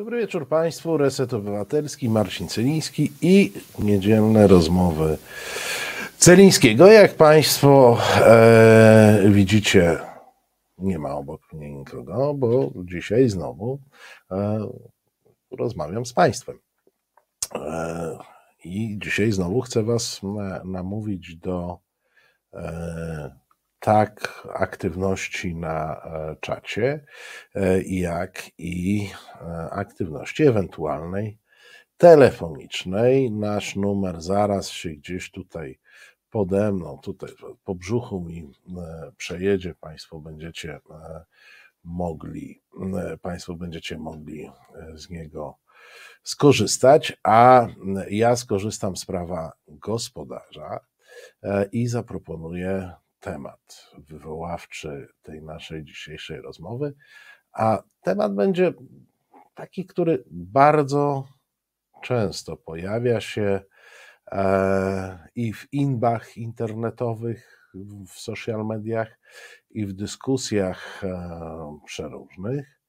Dobry wieczór Państwu, Reset Obywatelski, Marcin Celiński i niedzielne rozmowy Celińskiego. Jak Państwo e, widzicie, nie ma obok mnie nikogo, bo dzisiaj znowu e, rozmawiam z Państwem. E, I dzisiaj znowu chcę Was na, namówić do e, tak aktywności na e, czacie, e, jak i e, aktywności ewentualnej telefonicznej. Nasz numer zaraz się gdzieś tutaj pode mną, tutaj po brzuchu mi przejedzie. Państwo będziecie mogli, Państwo będziecie mogli z niego skorzystać, a ja skorzystam z prawa gospodarza i zaproponuję temat wywoławczy tej naszej dzisiejszej rozmowy, a temat będzie taki, który bardzo często pojawia się e, i w inbach internetowych, w social mediach, i w dyskusjach e, przeróżnych,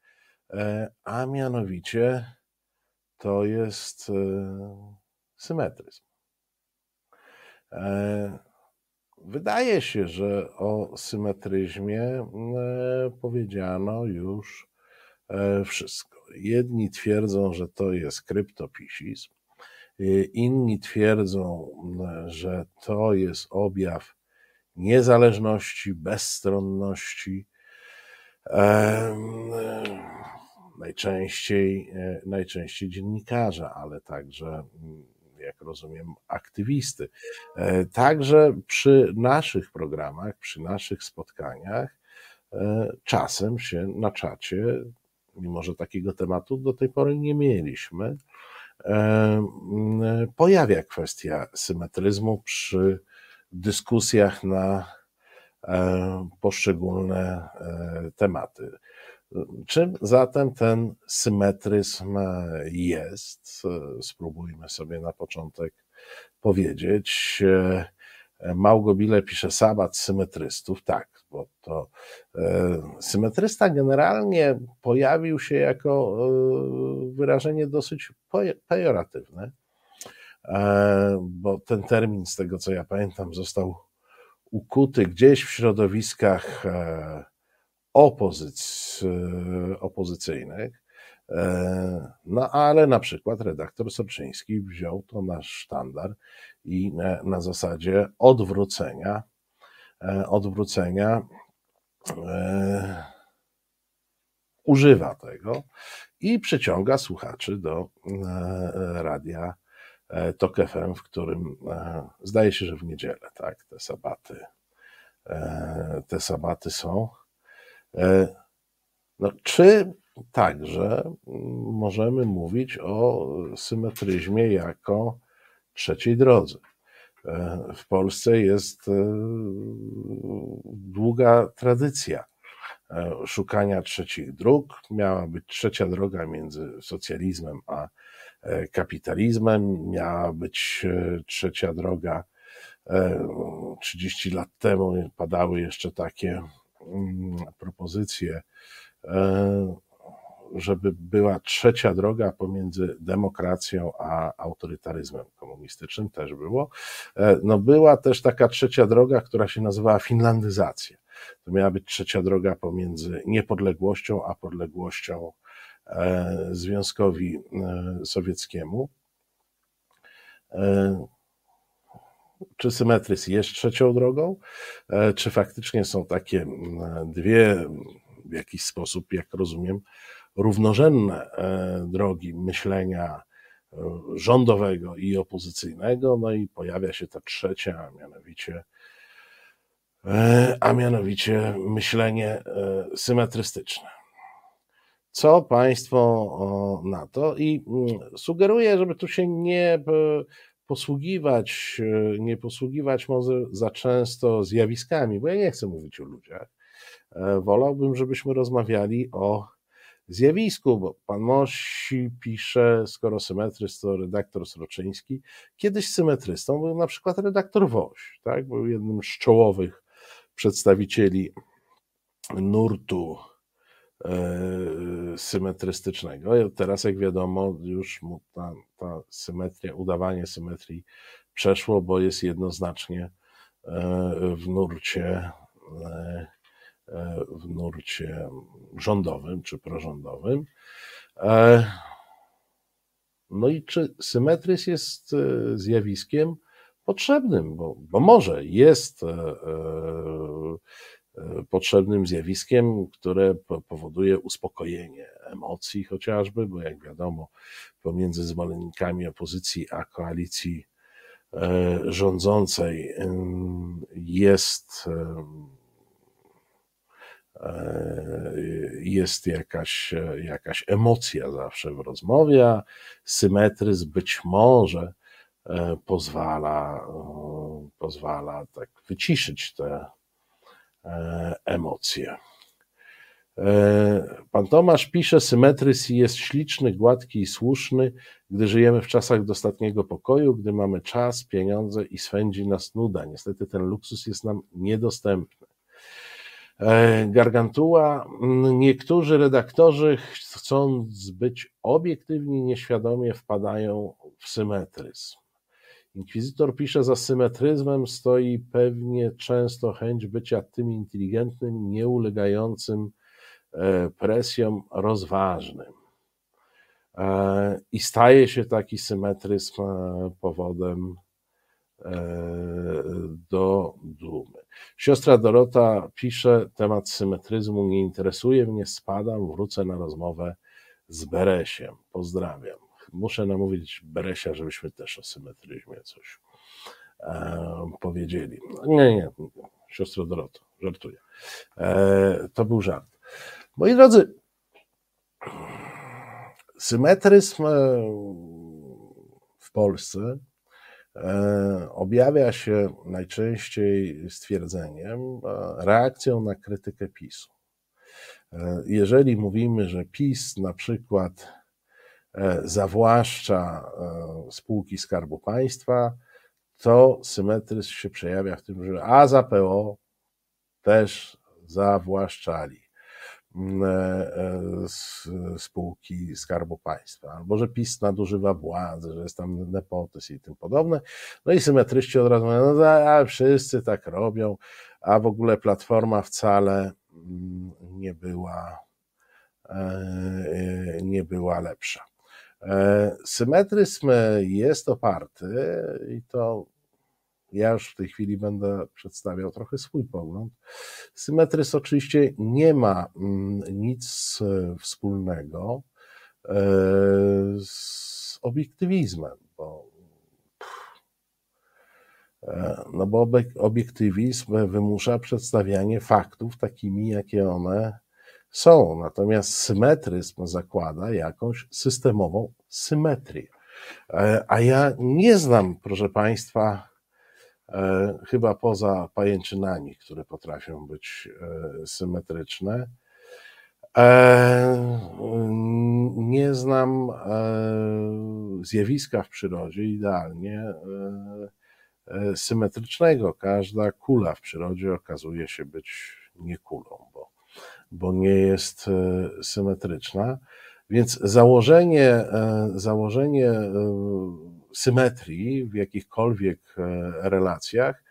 e, a mianowicie to jest symetryzm. Wydaje się, że o symetryzmie e, powiedziano już e, wszystko. Jedni twierdzą, że to jest kryptopisizm, e, inni twierdzą, że to jest objaw niezależności, bezstronności. Najczęściej, najczęściej dziennikarza, ale także rozumiem, aktywisty. E, także przy naszych programach, przy naszych spotkaniach, e, czasem się na czacie, mimo że takiego tematu do tej pory nie mieliśmy, e, pojawia kwestia symetryzmu przy dyskusjach na poszczególne tematy. Czym zatem ten symetryzm jest? Spróbujmy sobie na początek powiedzieć. Małgobile pisze sabat symetrystów. Tak, bo to e, symetrysta generalnie pojawił się jako e, wyrażenie dosyć pejoratywne, e, bo ten termin, z tego co ja pamiętam, został ukuty gdzieś w środowiskach opozyc, e, opozycyjnych. E, no ale na przykład redaktor Sorczyński wziął to na sztandar i na, na zasadzie odwrócenia, e, odwrócenia używa tego i przyciąga słuchaczy do radia Tok FM, w którym zdaje się, że w niedzielę, tak, te sabaty, te sabaty są. E, no, czy także możemy mówić o symetryzmie jako trzeciej drodze? E, w Polsce jest e, długa tradycja szukania trzecich dróg. Miała być trzecia droga między socjalizmem a kapitalizmem, miała być trzecia droga. 30 lat temu padały jeszcze takie propozycję, e, żeby była trzecia droga pomiędzy demokracją a autorytaryzmem komunistycznym, też było. E, no była też taka trzecia droga, która się nazywała finlandyzacja. To miała być trzecia droga pomiędzy niepodległością a podległością e, Związkowi Sowieckiemu czy symetryzm jest trzecią drogą, e, czy faktycznie są takie dwie, w jakiś sposób, jak rozumiem, równorzędne e, drogi myślenia e, rządowego i opozycyjnego, no i pojawia się ta trzecia, a mianowicie a mianowicie myślenie symetrystyczne. Co Państwo na to? I sugeruję, żeby tu się nie posługiwać, e, nie posługiwać może za często zjawiskami, bo ja nie chcę mówić o ludziach. E, wolałbym, żebyśmy rozmawiali o zjawisku, bo pan Mosi pisze, skoro symetryst to redaktor Sroczyński, kiedyś symetrystą był na przykład redaktor Woś, tak? był jednym z czołowych przedstawicieli nurtu symetrystycznego. Teraz, jak wiadomo, już mu ta, ta symetria, udawanie symetrii przeszło, bo jest jednoznacznie w nurcie w nurcie rządowym czy prorządowym. No i czy symetryzm jest zjawiskiem potrzebnym, bo, bo może jest potrzebnym zjawiskiem, które powoduje uspokojenie emocji chociażby, bo jak wiadomo, pomiędzy zwolennikami opozycji a koalicji e, rządzącej jest e, jest jakaś, jakaś emocja zawsze w rozmowie, a symetryzm być może e, pozwala, pozwala tak wyciszyć te, emocje. E, pan Tomasz pisze, symetryzm jest śliczny, gładki i słuszny, gdy żyjemy w czasach dostatniego pokoju, gdy mamy czas, pieniądze i swędzi nas nuda. Niestety ten luksus jest nam niedostępny. E, Gargantua, niektórzy redaktorzy chcąc być obiektywni, nieświadomie wpadają w symetryzm. Inkwizytor pisze, za symetryzmem stoi pewnie często chęć bycia tym inteligentnym, nieulegającym e, presjom rozważnym. E, I staje się taki symetryzm e, powodem do dumy. Siostra Dorota pisze, temat symetryzmu nie interesuje mnie, spadam, wrócę na rozmowę z Beresiem. Pozdrawiam muszę namówić Beresia, żebyśmy też o symetryzmie coś e, powiedzieli. Nie, nie, siostro Doroto, żartuję. E, to był żart. Moi drodzy, symetryzm e, w Polsce e, objawia się najczęściej stwierdzeniem, e, reakcją na krytykę PiSu. Jeżeli mówimy, że PiS na przykład zawłaszcza e, spółki Skarbu Państwa, to symetryzm się przejawia w tym, że a za PO też zawłaszczali mm, e, spółki Skarbu Państwa, albo że PiS nadużywa władzy, że jest tam nepotyzm i tym podobne. No i symetryści od razu mówią, no a wszyscy tak robią, a w ogóle Platforma wcale mm, nie była, nie była lepsza. E, symetryzm jest oparty i to ja już w tej chwili będę przedstawiał trochę swój pogląd. Symetryzm oczywiście nie ma mm, nic wspólnego e, z obiektywizmem, bo e, no bo obiektywizm wymusza przedstawianie faktów takimi, jakie one są, natomiast symetryzm zakłada jakąś systemową symetrię. E, a ja nie znam, proszę Państwa, e, chyba poza pajęczynami, które potrafią być e, symetryczne, nie znam zjawiska w przyrodzie idealnie symetrycznego. Każda kula w przyrodzie okazuje się być nie kulą, bo bo nie jest e, symetryczna. Więc założenie, e, założenie e, symetrii w jakichkolwiek relacjach,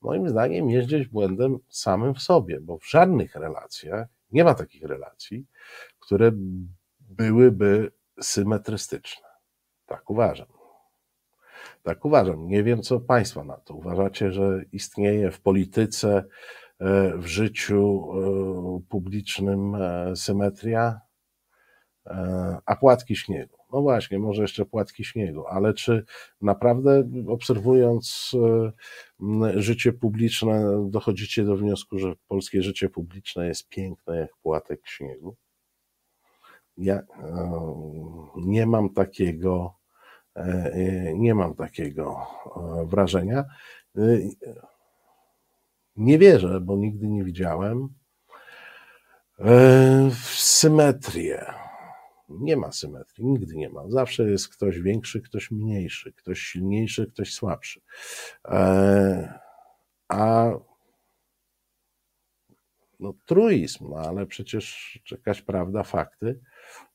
moim zdaniem, jest gdzieś błędem samym w sobie, bo w żadnych relacjach nie ma takich relacji, które byłyby symetrystyczne. Tak uważam. Tak uważam. Nie wiem, co Państwo na to. Uważacie, że istnieje w polityce w życiu e, publicznym e, symetria, a płatki śniegu. No właśnie, może jeszcze płatki śniegu, ale czy naprawdę obserwując życie publiczne, dochodzicie do wniosku, że polskie życie publiczne jest piękne jak płatek śniegu? Ja nie mam takiego, nie mam takiego wrażenia. Nie wierzę, bo nigdy nie widziałem. E, symetrię. Nie ma symetrii, nigdy nie ma. Zawsze jest ktoś większy, ktoś mniejszy, ktoś silniejszy, ktoś słabszy. E, a no, truizm, no, ale przecież jakaś prawda, fakty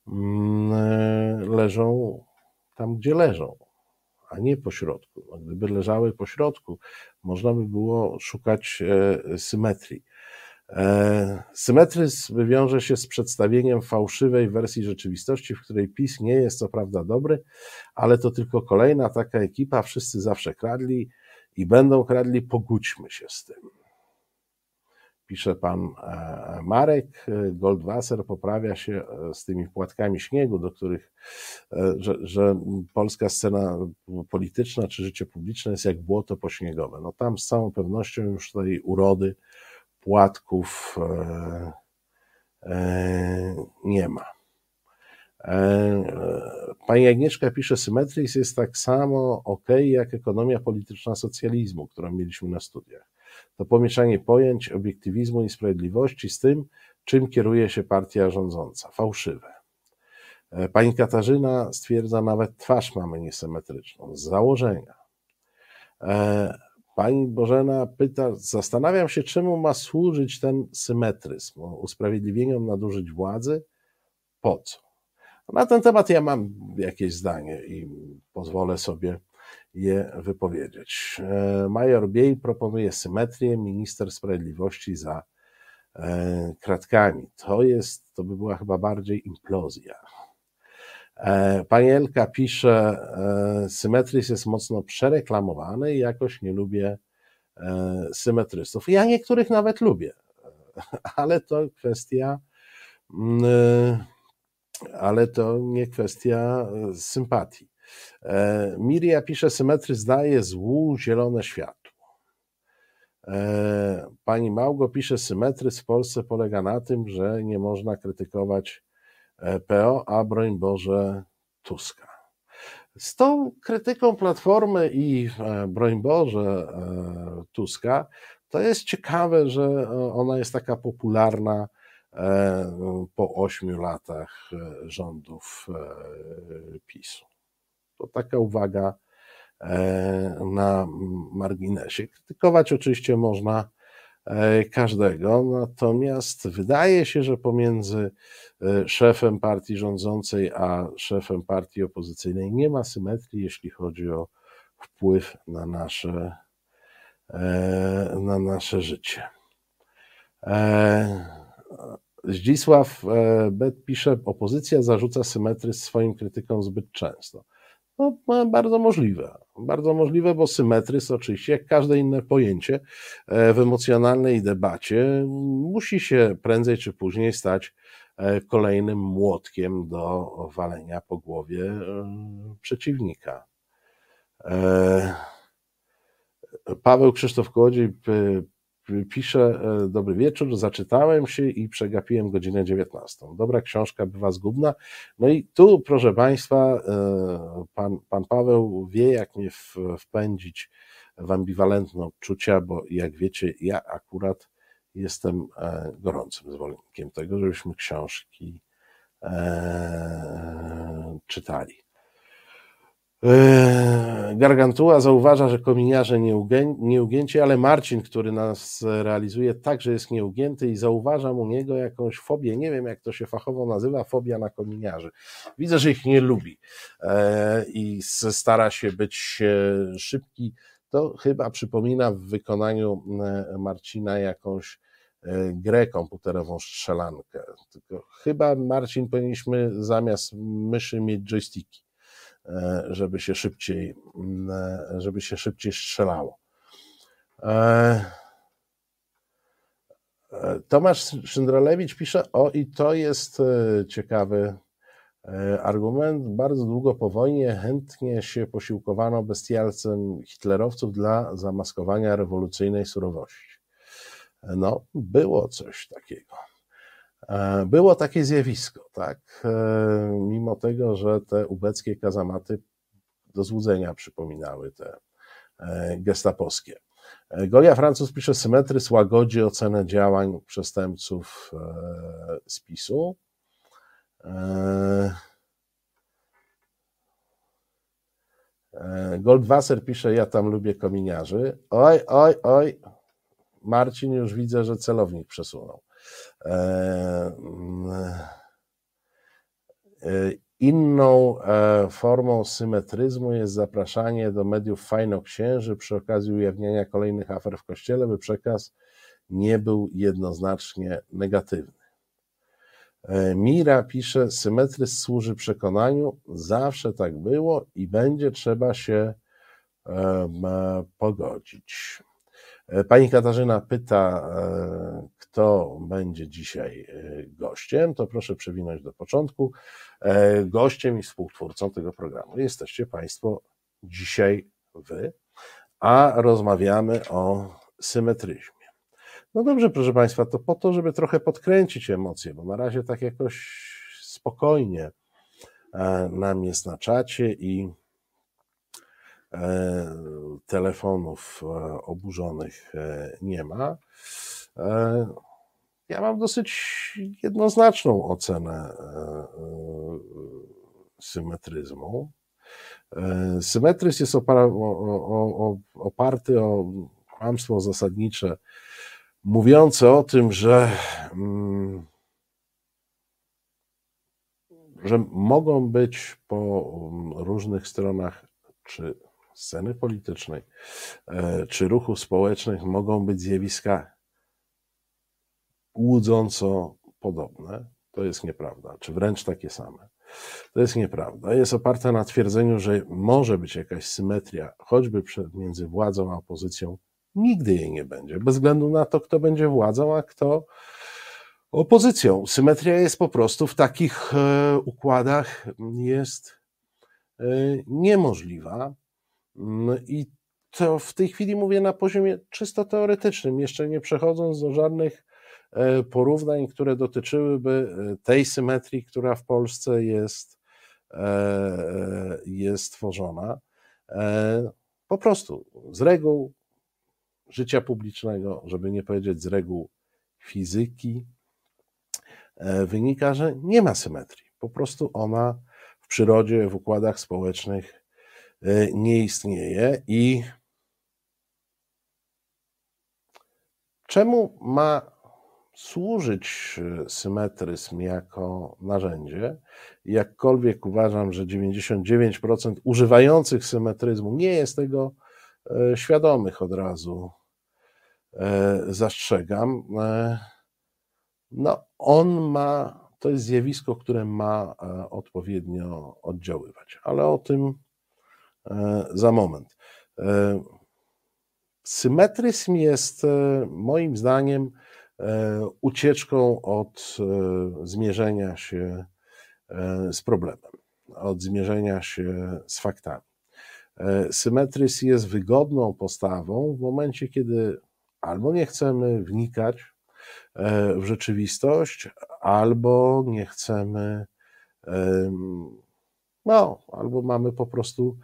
mm, leżą tam, gdzie leżą, a nie po środku. No, gdyby leżały po środku, można by było szukać e, symetrii. E, symetryzm wiąże się z przedstawieniem fałszywej wersji rzeczywistości, w której PiS nie jest co prawda dobry, ale to tylko kolejna taka ekipa, wszyscy zawsze kradli i będą kradli, pogódźmy się z tym. Pisze pan e, Marek, Goldwasser poprawia się e, z tymi płatkami śniegu, do których, że, że polska scena polityczna czy życie publiczne jest jak błoto pośniegowe. No tam z całą pewnością już tej urody, płatków e, e, nie ma. E, pani Agnieszka pisze, Symetris jest tak samo ok jak ekonomia polityczna socjalizmu, którą mieliśmy na studiach. To pomieszanie pojęć obiektywizmu i sprawiedliwości z tym, czym kieruje się partia rządząca. Fałszywe. Pani Katarzyna stwierdza, nawet twarz mamy niesymetryczną, z założenia. Pani Bożena pyta, zastanawiam się, czemu ma służyć ten symetryzm, usprawiedliwieniom nadużyć władzy? Po co? Na ten temat ja mam jakieś zdanie i pozwolę sobie je wypowiedzieć. E, major Biej proponuje symetrię, minister sprawiedliwości za e, kratkami. To jest, to by była chyba bardziej implozja. E, pani Elka pisze, symetrys jest mocno przereklamowany i jakoś nie lubię symetrystów. Ja niektórych nawet lubię, ale to kwestia, mm, ale to nie kwestia sympatii. Miria pisze, symetrys daje złu zielone światło. Pani Małgo pisze, symetrys w Polsce polega na tym, że nie można krytykować E, PO, a broń Boże Tuska. Z tą krytyką Platformy i e, broń Boże e, Tuska, to jest ciekawe, że ona jest taka popularna po ośmiu latach rządów PiSu. To taka uwaga na marginesie. Krytykować oczywiście można E, każdego. Natomiast wydaje się, że pomiędzy e, szefem partii rządzącej a szefem partii opozycyjnej nie ma symetrii, jeśli chodzi o wpływ na nasze, e, na nasze życie. Zdzisław Bet pisze, opozycja zarzuca symetry swoim krytykom zbyt często. No, bardzo możliwe. Bardzo możliwe, bo symetrys oczywiście, jak każde inne pojęcie e, w emocjonalnej debacie, musi się prędzej czy później stać e, kolejnym młotkiem do walenia po głowie e, przeciwnika. Paweł Krzysztof Kłodziej pisze, e, dobry wieczór, zaczytałem się i przegapiłem godzinę 19. Dobra książka bywa zgubna. No i tu, proszę Państwa, e, pan, pan Paweł wie, jak mnie wpędzić w ambiwalentne odczucia, bo jak wiecie, ja akurat jestem e, gorącym zwolennikiem tego, żebyśmy książki czytali. Eee, Gargantua zauważa, że kominiarze nieugięci, ale Marcin, który nas realizuje, także jest nieugięty i zauważam u niego jakąś fobię. Nie wiem, jak to się fachowo nazywa, fobia na kominiarzy. Widzę, że ich nie lubi eee, i stara się być e, szybki. To chyba przypomina w wykonaniu e, Marcina jakąś e, grę komputerową strzelankę. Tylko chyba, Marcin, powinniśmy zamiast myszy mieć joysticki. E, żeby się szybciej, mm, e, żeby się szybciej strzelało. E, Tomasz Szyndralewicz pisze, o i to jest ciekawy argument. Bardzo długo po wojnie chętnie się posiłkowano bestialcem hitlerowców dla zamaskowania rewolucyjnej surowości. No, było coś takiego. E, było takie zjawisko, tak, e, mimo tego, że te ubeckie kazamaty do złudzenia przypominały te e, gestapowskie. Golia Francuz pisze, symetry łagodzi ocenę działań przestępców z PiSu. Goldwasser pisze, ja tam lubię kominiarzy. Oj, oj, oj, Marcin już widzę, że celownik przesunął. Inną formą symetryzmu jest zapraszanie do mediów fajnoksięży przy okazji ujawniania kolejnych afer w kościele, by przekaz nie był jednoznacznie negatywny. E, Mira pisze, symetryzm służy przekonaniu, zawsze tak było i będzie trzeba się pogodzić. E, pani Katarzyna pyta, e, kto będzie dzisiaj gościem, to proszę przewinąć do początku. Gościem i współtwórcą tego programu jesteście Państwo dzisiaj Wy, a rozmawiamy o symetryzmie. No dobrze, proszę Państwa, to po to, żeby trochę podkręcić emocje, bo na razie tak jakoś spokojnie e, nam jest na czacie i e, telefonów e, oburzonych nie ma. Ja mam dosyć jednoznaczną ocenę symetryzmu. Symetryzm jest oparty o kłamstwo zasadnicze mówiące o tym, że, mm, że mogą być po różnych stronach, czy sceny politycznej, e, czy ruchów społecznych, mogą być zjawiska łudząco podobne. To jest nieprawda, czy wręcz takie same. To jest nieprawda. Jest oparte na twierdzeniu, że może być jakaś symetria, choćby między władzą a opozycją, Nigdy jej nie będzie, bez względu na to, kto będzie władzą, a kto opozycją. Symetria jest po prostu w takich e, układach jest e, niemożliwa. Mm, I to w tej chwili mówię na poziomie czysto teoretycznym, jeszcze nie przechodząc do żadnych porównań, które dotyczyłyby tej symetrii, która w Polsce jest, jest tworzona. Po prostu z reguł życia publicznego, żeby nie powiedzieć z reguł fizyki, e, wynika, że nie ma symetrii. Po prostu ona w przyrodzie, w układach społecznych e, nie istnieje i czemu ma służyć e, symetryzm jako narzędzie? Jakkolwiek uważam, że 99% używających symetryzmu nie jest tego świadomych od razu E, zastrzegam. E, no, on ma, to jest zjawisko, które ma e, odpowiednio oddziaływać, ale o tym za moment. Symetryzm jest moim zdaniem ucieczką od zmierzenia się z problemem, od zmierzenia się z faktami. Symetryzm jest wygodną postawą w momencie, kiedy albo nie chcemy wnikać e, w rzeczywistość, albo nie chcemy, no, albo mamy po prostu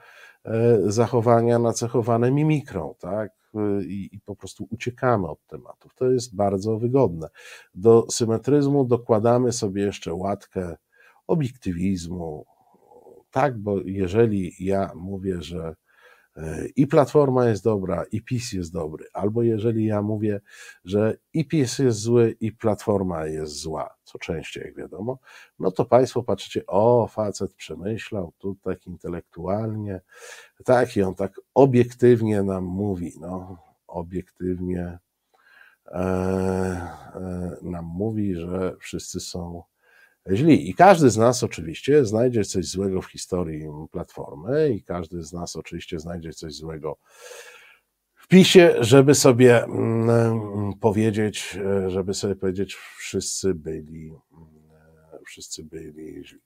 e, zachowania nacechowane mimikrą, tak? I, I, po prostu uciekamy od tematów. To jest bardzo wygodne. Do symetryzmu dokładamy sobie jeszcze łatkę obiektywizmu, tak, bo jeżeli ja mówię, że i Platforma jest dobra, i PiS jest dobry. Albo jeżeli ja mówię, że i PiS jest zły, i Platforma jest zła, co częściej, jak wiadomo, no to Państwo patrzycie, o, facet przemyślał tu tak intelektualnie, tak, i on tak obiektywnie nam mówi, no, obiektywnie e, e, nam mówi, że wszyscy są źli. I każdy z nas oczywiście znajdzie coś złego w historii Platformy i każdy z nas oczywiście znajdzie coś złego w PiSie, żeby sobie mm, powiedzieć, żeby sobie powiedzieć, wszyscy byli wszyscy byli źli.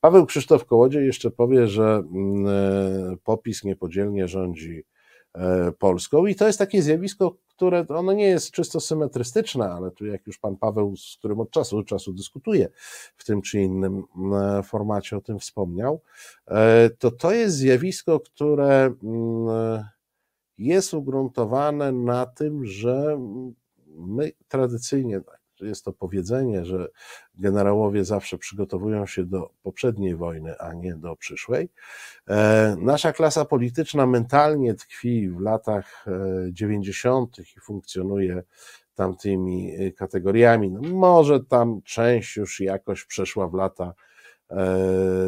Paweł Krzysztof Kołodziej jeszcze powie, że mm, popis niepodzielnie rządzi e, Polską. I to jest takie zjawisko, które ono nie jest czysto symetrystyczne, ale tu jak już pan Paweł, z którym od czasu do czasu dyskutuje w tym czy innym e, formacie o tym wspomniał, e, to to jest zjawisko, które mm, jest ugruntowane na tym, że my tradycyjnie, tak, jest to powiedzenie, że generałowie zawsze przygotowują się do poprzedniej wojny, a nie do przyszłej. E, nasza klasa polityczna mentalnie tkwi w latach 90. E, i funkcjonuje tamtymi kategoriami. No może tam część już jakoś przeszła w lata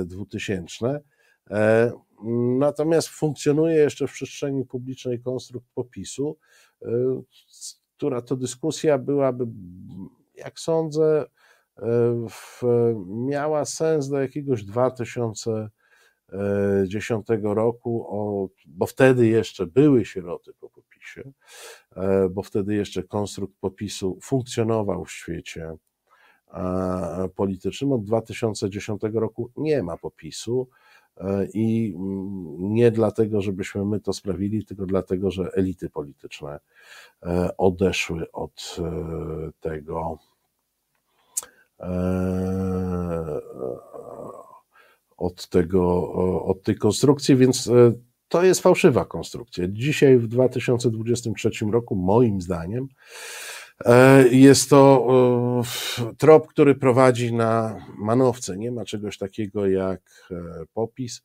2000. Natomiast funkcjonuje jeszcze w przestrzeni publicznej konstrukt popisu, która to dyskusja byłaby, jak sądzę, w, miała sens do jakiegoś 2010 roku, o, bo wtedy jeszcze były sieroty po popisie, e, bo wtedy jeszcze konstrukt popisu funkcjonował w świecie politycznym. Od 2010 roku nie ma popisu e, i mm, nie dlatego, żebyśmy my to sprawili, tylko dlatego, że elity polityczne e, odeszły od tego E, od, tego, od tej konstrukcji, więc e, to jest fałszywa konstrukcja. Dzisiaj w 2023 roku, moim zdaniem, e, jest to trop, który prowadzi na manowce. Nie ma czegoś takiego jak popis.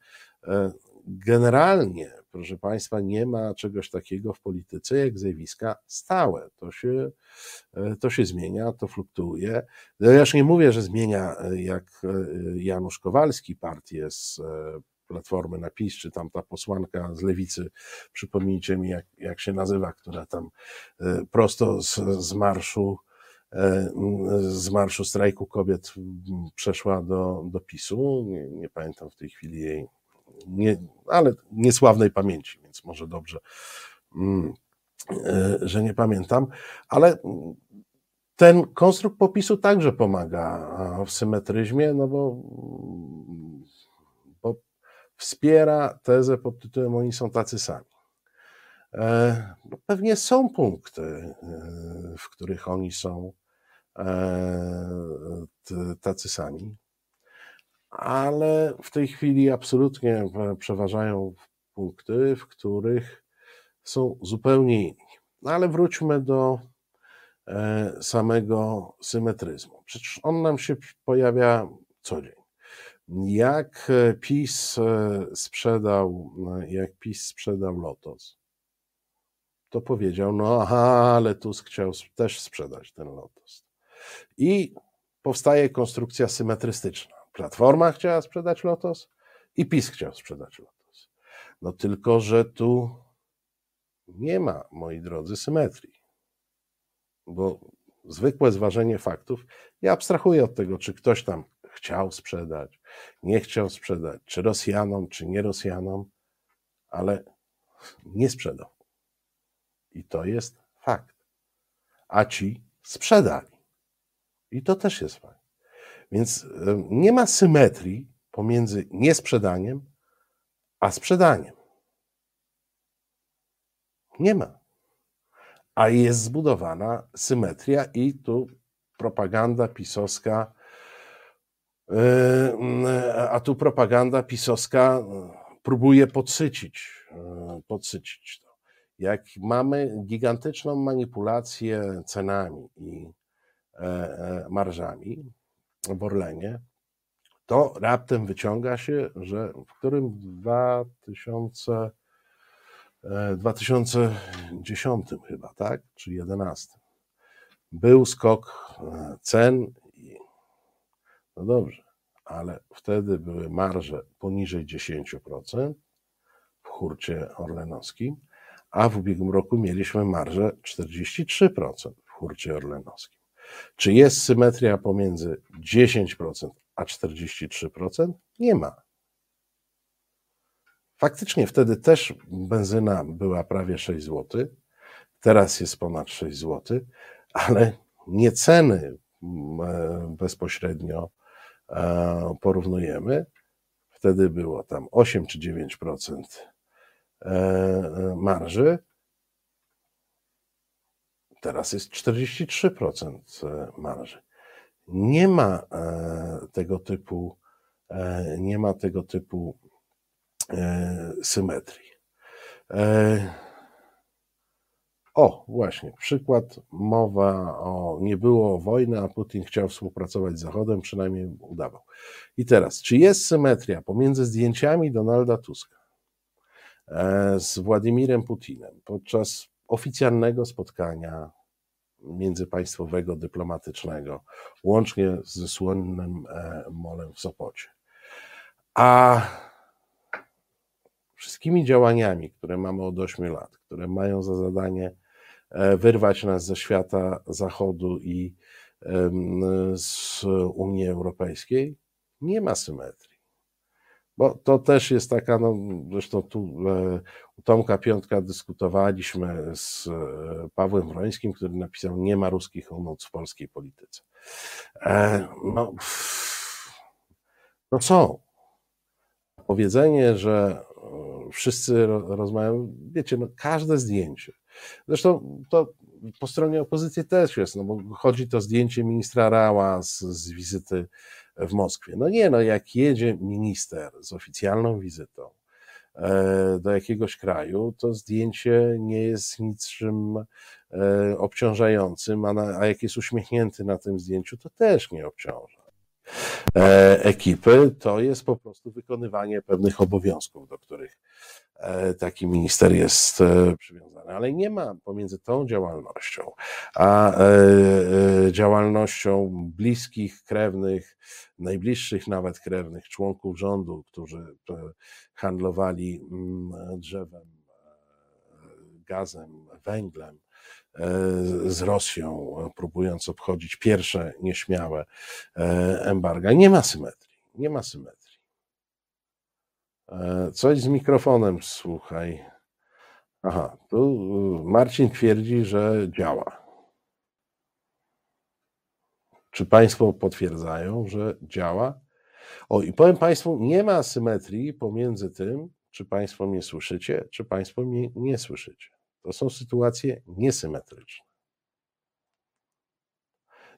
Generalnie proszę Państwa, nie ma czegoś takiego w polityce jak zjawiska stałe. To się, e, to się zmienia, to fluktuuje. Ja już nie mówię, że zmienia e, jak e, Janusz Kowalski partię z Platformy na PiS, czy tam ta posłanka z Lewicy, przypomnijcie mi jak, jak się nazywa, która tam prosto z, z marszu z marszu strajku kobiet przeszła do, do PiSu. Nie, nie pamiętam w tej chwili jej nie, ale niesławnej pamięci, więc może dobrze, mm, e, że nie pamiętam, ale ten konstrukt popisu także pomaga w symetryzmie, no bo wspiera tezę pod tytułem oni są tacy sami. E, pewnie są punkty, e, w których oni są tacy sami ale w tej chwili absolutnie przeważają punkty, w których są zupełnie inni. No ale wróćmy do e, samego symetryzmu. Przecież on nam się pojawia co dzień. Jak e, PiS e, sprzedał, jak PiS sprzedał Lotos, to powiedział, no aha, ale Tusk chciał też sprzedać ten Lotos. I powstaje konstrukcja symetrystyczna. Platforma chciała sprzedać Lotos i PiS chciał sprzedać Lotos. No tylko, że tu nie ma, moi drodzy, symetrii. Bo zwykłe zważenie faktów, ja abstrahuję od tego, czy ktoś tam chciał sprzedać, nie chciał sprzedać, czy Rosjanom, czy nie Rosjanom, ale nie sprzedał. I to jest fakt. A ci sprzedali. I to też jest fakt. Więc nie ma symetrii pomiędzy niesprzedaniem a sprzedaniem. Nie ma. A jest zbudowana symetria i tu propaganda pisowska, a tu propaganda pisowska próbuje podsycić, podsycić to. Jak mamy gigantyczną manipulację cenami i e, e, marżami, w Orlenie, to raptem wyciąga się, że w którym 2000, 2010 e, chyba, tak? Czy 11 był skok e, cen no dobrze, ale wtedy były marże poniżej 10% w hurcie orlenowskim, a w ubiegłym roku mieliśmy marżę 43% w hurcie orlenowskim. Czy jest symetria pomiędzy 10% a 43%? Nie ma. Faktycznie wtedy też benzyna była prawie 6 zł, teraz jest ponad 6 zł, ale nie ceny mm, e, bezpośrednio porównujemy. Wtedy było tam 8 czy 9% e, marży, Teraz jest 43% e, marży. Nie ma e, tego typu, e, nie ma tego typu symetrii. O, właśnie, przykład, mowa o, nie było wojny, a Putin chciał współpracować z Zachodem, przynajmniej udawał. I teraz, czy jest symetria pomiędzy zdjęciami Donalda Tuska z Władimirem Putinem podczas oficjalnego spotkania międzypaństwowego, dyplomatycznego, łącznie ze słynnym e, molem w Sopocie. A wszystkimi działaniami, które mamy od 8 lat, które mają za zadanie e, wyrwać nas ze świata zachodu i z Unii Europejskiej, nie ma symetrii. Bo to też jest taka, no, zresztą tu e, u Tomka Piątka dyskutowaliśmy z e, Pawłem Wrońskim, który napisał Nie ma ruskich umów w polskiej polityce. No, no są. Powiedzenie, że wszyscy rozmawiają, wiecie, no każde zdjęcie. Zresztą to po stronie opozycji też jest, no bo chodzi to zdjęcie ministra Rała z, z wizyty w Moskwie. No nie, no jak jedzie minister z oficjalną wizytą e, do jakiegoś kraju, to zdjęcie nie jest niczym e, obciążającym, a, na, a jak jest uśmiechnięty na tym zdjęciu, to też nie obciąża. E, ekipy, to jest po prostu wykonywanie pewnych obowiązków, do których taki minister jest e, przywiązany. Ale nie ma pomiędzy tą działalnością, a działalnością bliskich, krewnych, najbliższych nawet krewnych członków rządu, którzy handlowali mm, drzewem, gazem, węglem, z Rosją, próbując obchodzić pierwsze nieśmiałe e, embarga. Nie ma symetrii. Nie ma symetrii. E, coś z mikrofonem, słuchaj. Aha, tu Marcin twierdzi, że działa. Czy Państwo potwierdzają, że działa? O, i powiem Państwu, nie ma symetrii pomiędzy tym, czy Państwo mnie słyszycie, czy Państwo mnie nie słyszycie. To są sytuacje niesymetryczne.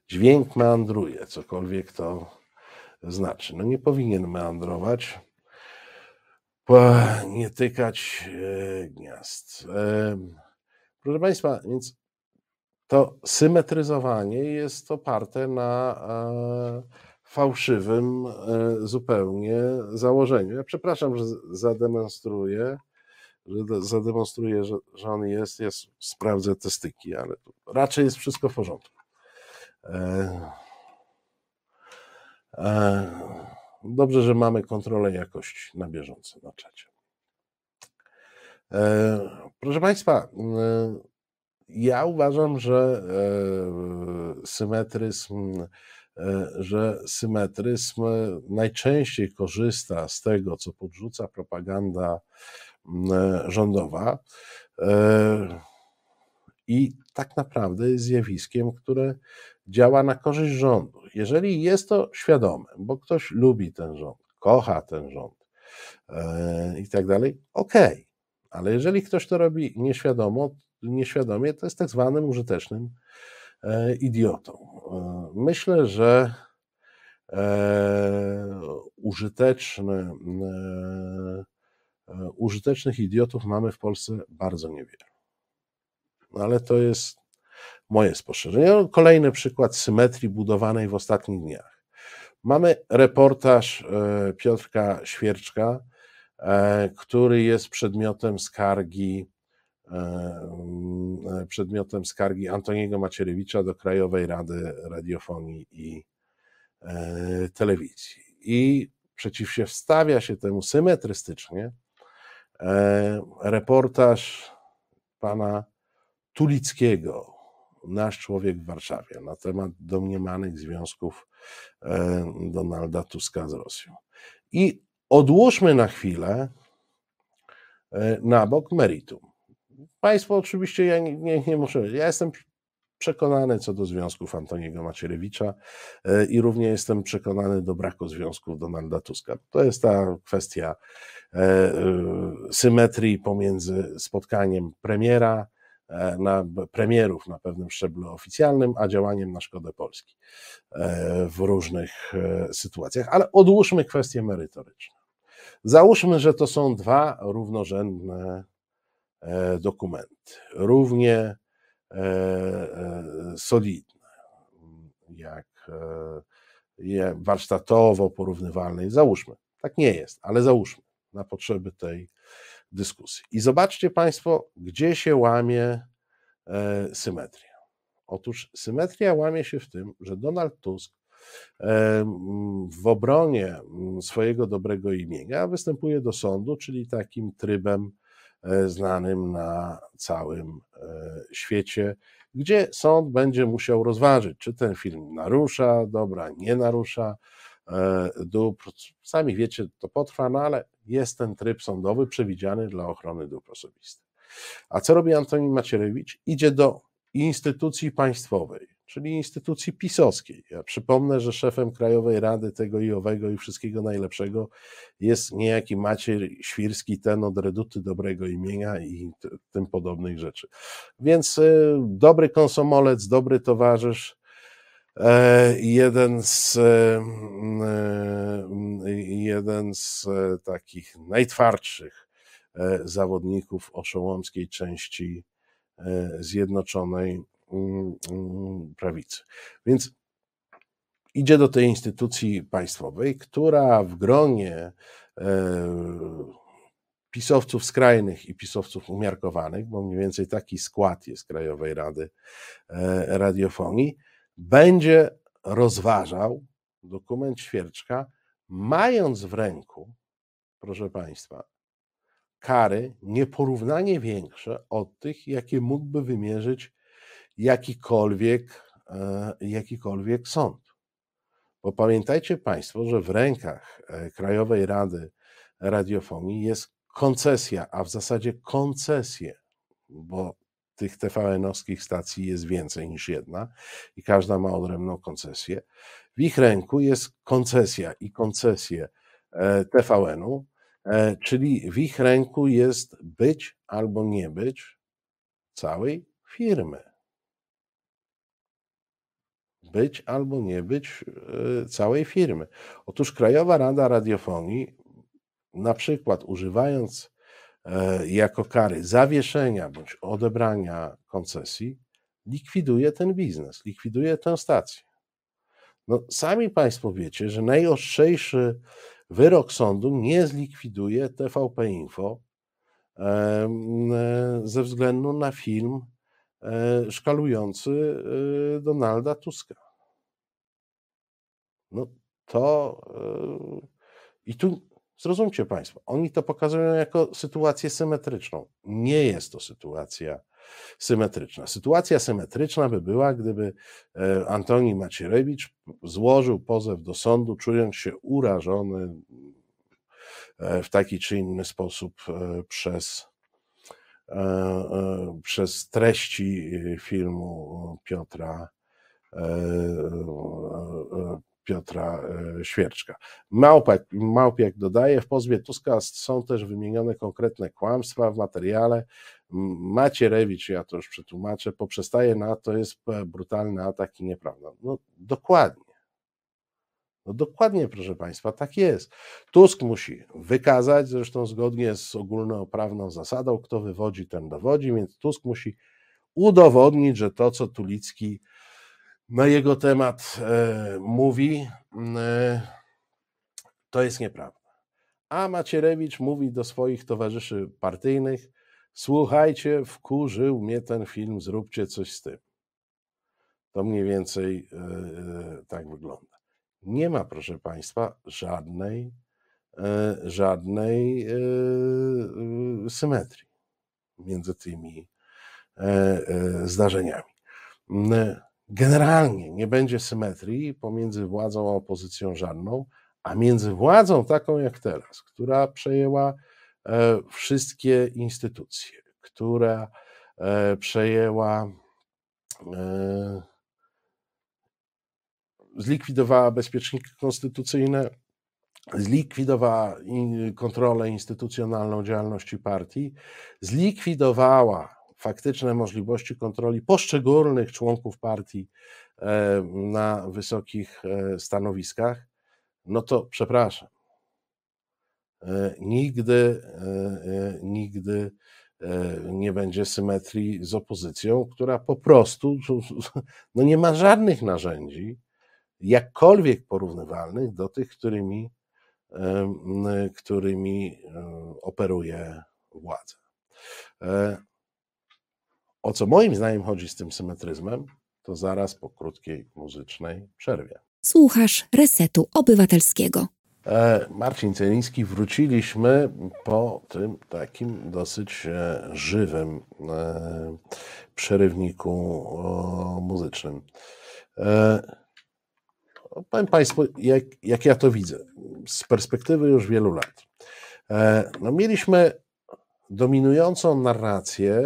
Dźwięk meandruje, cokolwiek to znaczy. No nie powinien meandrować, nie tykać e, gniazd. Proszę Państwa, więc to symetryzowanie jest oparte na e, fałszywym e, zupełnie założeniu. Ja przepraszam, że zademonstruję że zademonstruje, że, że on jest, ja sprawdzę te styki, ale raczej jest wszystko w porządku. E, e, dobrze, że mamy kontrolę jakości na bieżąco na czacie. E, proszę Państwa, e, ja uważam, że e, symetryzm, że symetryzm najczęściej korzysta z tego, co podrzuca propaganda rządowa. I tak naprawdę jest zjawiskiem, które działa na korzyść rządu. Jeżeli jest to świadome, bo ktoś lubi ten rząd, kocha ten rząd e, i tak dalej, okej. Ale jeżeli ktoś to robi nieświadomo, nieświadomie, to jest tak zwanym użytecznym idiotą. Myślę, że użyteczny E, użytecznych idiotów mamy w Polsce bardzo niewiele. No, ale to jest moje spostrzeżenie. No, kolejny przykład symetrii budowanej w ostatnich dniach. Mamy reportaż e, Piotrka Świerczka, e, który jest przedmiotem skargi przedmiotem skargi Antoniego Macierewicza do Krajowej Rady Radiofonii i Telewizji. I przeciwstawia się temu symetrystycznie E, reportaż pana Tulickiego, nasz człowiek w Warszawie, na temat domniemanych związków e, Donalda Tuska z Rosją. I odłóżmy na chwilę e, na bok meritum. Państwo oczywiście, ja nie, nie, muszę, ja jestem przekonany co do związków Antoniego Macierewicza e, i równie jestem przekonany do braku związków Donalda Tuska. To jest ta kwestia symetrii pomiędzy spotkaniem premiera, na premierów na pewnym szczeblu oficjalnym, a działaniem na szkodę Polski w różnych sytuacjach. Ale odłóżmy kwestie merytoryczne. Załóżmy, że to są dwa równorzędne dokumenty, równie E, e, solidne, jak e, warsztatowo porównywalne. Załóżmy, tak nie jest, ale załóżmy na potrzeby tej dyskusji. I zobaczcie Państwo, gdzie się łamie symetria. Otóż symetria łamie się w tym, że Donald Tusk w obronie swojego dobrego imienia występuje do sądu, czyli takim trybem e, znanym na całym e, świecie, gdzie sąd będzie musiał rozważyć, czy ten film narusza dobra, nie narusza e, dóbr. Sami wiecie, to potrwa, no ale jest ten tryb sądowy przewidziany dla ochrony dóbr osobistych. A co robi Antoni Macierewicz? Idzie do instytucji państwowej, czyli instytucji pisowskiej. Ja przypomnę, że szefem Krajowej Rady tego i owego i wszystkiego najlepszego jest niejaki Maciej Świrski, ten od reduty dobrego imienia i tym podobnych rzeczy. Więc y, dobry konsomolec, dobry towarzysz, e, jeden z, e, jeden z e, takich najtwardszych zawodników oszołomskiej części Zjednoczonej Mm, mm, prawicy. Więc idzie do tej instytucji państwowej, która w gronie e, pisowców skrajnych i pisowców umiarkowanych, bo mniej więcej taki skład jest Krajowej Rady e, Radiofonii, będzie rozważał dokument Świerczka, mając w ręku, proszę Państwa, kary nieporównanie większe od tych, jakie mógłby wymierzyć jakikolwiek, e, jakikolwiek sąd. Bo pamiętajcie Państwo, że w rękach e, Krajowej Rady Radiofonii jest koncesja, a w zasadzie koncesje, bo tych TVN-owskich stacji jest więcej niż jedna i każda ma odrębną koncesję. W ich ręku jest koncesja i koncesje e, TVN-u, czyli w ich ręku jest być albo nie być całej firmy być albo nie być e, całej firmy. Otóż Krajowa Rada Radiofonii, na przykład używając e, jako kary zawieszenia bądź odebrania koncesji, likwiduje ten biznes, likwiduje tę stację. No, sami Państwo wiecie, że najostrzejszy wyrok sądu nie zlikwiduje TVP Info e, ze względu na film szkalujący Donalda Tuska. No to i tu zrozumcie Państwo, oni to pokazują jako sytuację symetryczną. Nie jest to sytuacja symetryczna. Sytuacja symetryczna by była, gdyby e, Antoni Macierewicz złożył pozew do sądu, czując się urażony e, w taki czy inny sposób e, przez, przez treści filmu Piotra Piotra e, Świerczka. Małpak, Małpiak dodaje, w pozwie Tuska są też wymienione konkretne kłamstwa w materiale. Macierewicz, ja to już przetłumaczę, poprzestaje na to, jest brutalny atak i nieprawda. No dokładnie. No dokładnie, proszę Państwa, tak jest. Tusk musi wykazać, zresztą zgodnie z ogólnoprawną zasadą, kto wywodzi, ten dowodzi, więc Tusk musi udowodnić, że to, co Tulicki na jego temat e, mówi, e, to jest nieprawda. A Macierewicz mówi do swoich towarzyszy partyjnych: Słuchajcie, wkurzył mnie ten film, zróbcie coś z tym. To mniej więcej e, tak wygląda. Nie ma, proszę Państwa, żadnej, żadnej symetrii między tymi zdarzeniami. Generalnie nie będzie symetrii pomiędzy władzą a opozycją żadną, a między władzą taką jak teraz, która przejęła e, wszystkie instytucje, która e, przejęła, e, zlikwidowała bezpieczniki konstytucyjne, zlikwidowała kontrolę instytucjonalną działalności partii, zlikwidowała faktyczne możliwości kontroli poszczególnych członków partii e, na wysokich e, stanowiskach, no to przepraszam. E, nigdy, nigdy nie będzie symetrii z opozycją, która po prostu no nie ma żadnych narzędzi, jakkolwiek porównywalnych do tych, którymi, którymi operuje władza. O co moim zdaniem chodzi z tym symetryzmem, to zaraz po krótkiej muzycznej przerwie. Słuchasz Resetu Obywatelskiego. E, Marcin Celiński, wróciliśmy po tym takim dosyć e, żywym e, przerywniku muzycznym. Powiem Państwu, jak, jak ja to widzę, z perspektywy już wielu lat. No, mieliśmy dominującą narrację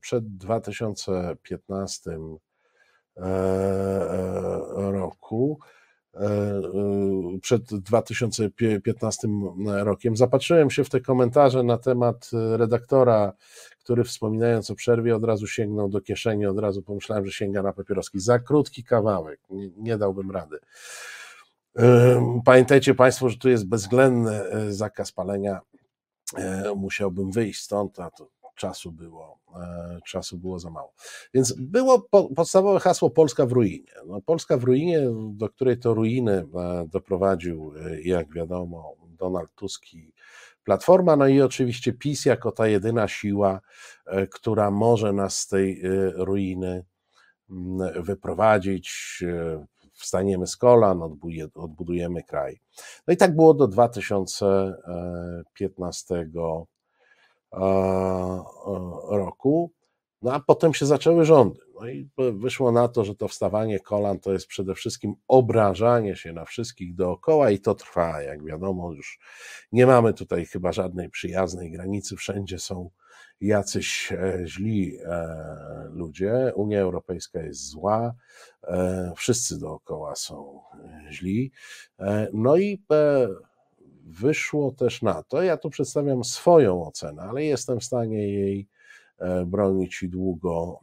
przed 2015 roku E, e, przed 2015 rokiem. Zapatrzyłem się w te komentarze na temat redaktora, który wspominając o przerwie od razu sięgnął do kieszeni, od razu pomyślałem, że sięga na papieroski. Za krótki kawałek, nie, nie dałbym rady. E, pamiętajcie Państwo, że tu jest bezwzględny zakaz palenia. Musiałbym wyjść stąd, a to czasu było, e, czasu było za mało. Więc było podstawowe hasło Polska w ruinie. No, Polska w ruinie, do której to ruiny e, doprowadził, e, jak wiadomo, Donald Tusk i Platforma, no i oczywiście PiS jako ta jedyna siła, która może nas z tej ruiny mm, wyprowadzić, wstaniemy z kolan, odbudujemy kraj. No i tak było do 2015 roku, no a potem się zaczęły rządy. No i wyszło na to, że to wstawanie kolan to jest przede wszystkim obrażanie się na wszystkich dookoła i to trwa, jak wiadomo, już nie mamy tutaj chyba żadnej przyjaznej granicy, wszędzie są jacyś e, źli e, ludzie, Unia Europejska jest zła, e, wszyscy dookoła są źli, no i wyszło też na to, ja tu przedstawiam swoją ocenę, ale jestem w stanie jej bronić i długo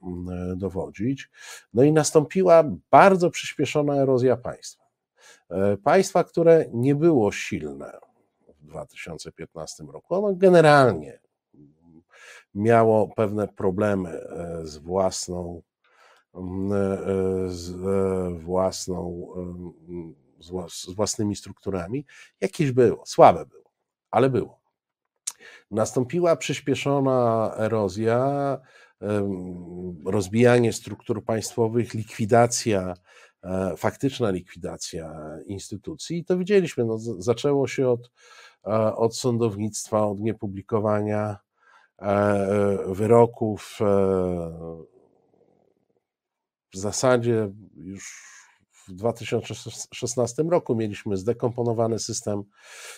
dowodzić. No i nastąpiła bardzo przyspieszona erozja państwa. Państwa, które nie było silne w 2015 roku, ono generalnie miało pewne problemy z własną, mm, z własną z własnymi strukturami. Jakieś było, słabe było, ale było. Nastąpiła przyspieszona erozja, rozbijanie struktur państwowych, likwidacja, e, faktyczna likwidacja instytucji. I to widzieliśmy. No, zaczęło się od, e, od sądownictwa, od niepublikowania e, wyroków. W zasadzie już w 2016 roku mieliśmy zdekomponowany system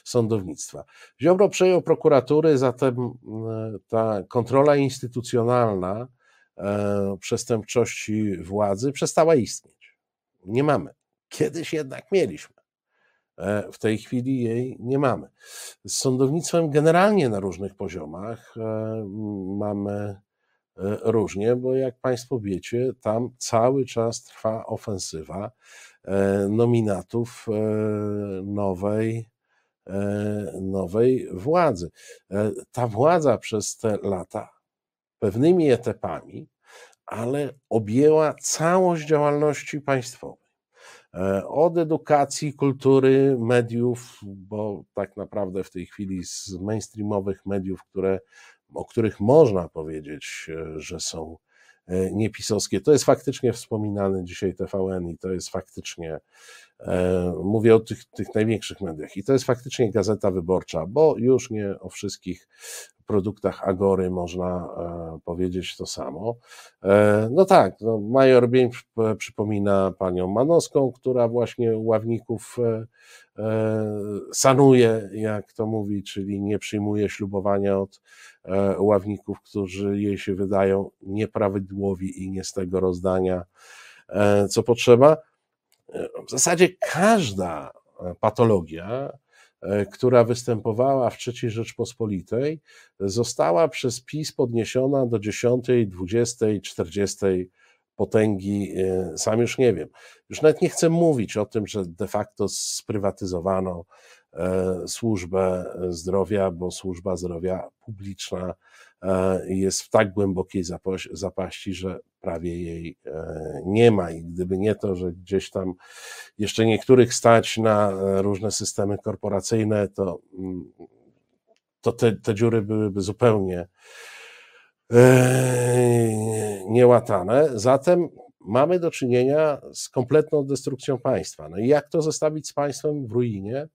sądownictwa. Ziobro przejął prokuratury, zatem e, ta kontrola instytucjonalna e, przestępczości władzy przestała istnieć. Nie mamy. Kiedyś jednak mieliśmy. E, w tej chwili jej nie mamy. Z sądownictwem generalnie na różnych poziomach mamy E, różnie, bo jak Państwo wiecie, tam cały czas trwa ofensywa e, nominatów e, nowej, nowej władzy. Ta władza przez te lata pewnymi etapami, ale objęła całość działalności państwowej. Od edukacji, kultury, mediów, bo tak naprawdę w tej chwili z mainstreamowych mediów, które o których można powiedzieć, e, że są e, niepisowskie. To jest faktycznie wspominany dzisiaj TVN i to jest faktycznie, e, mówię o tych, tych największych mediach, i to jest faktycznie gazeta wyborcza, bo już nie o wszystkich produktach Agory można powiedzieć to samo. No tak, no Major Bień przypomina panią Manowską, która właśnie ławników sanuje, jak to mówi, czyli nie przyjmuje ślubowania od E, ławników, którzy jej się wydają nieprawidłowi i nie z tego rozdania, e, co potrzeba. E, w zasadzie każda patologia, która występowała w III Rzeczpospolitej, została przez PiS podniesiona do 10, 20, 40 potęgi, sam już nie wiem. Już nawet nie chcę mówić o tym, że de facto sprywatyzowano E, służbę zdrowia, bo służba zdrowia publiczna e, jest w tak głębokiej zapaści, że prawie jej e, nie ma. I gdyby nie to, że gdzieś tam jeszcze niektórych stać na różne systemy korporacyjne, to, mm, to te, te dziury byłyby zupełnie niełatane. Zatem mamy do czynienia z kompletną destrukcją państwa. No i jak to zostawić z państwem w ruinie?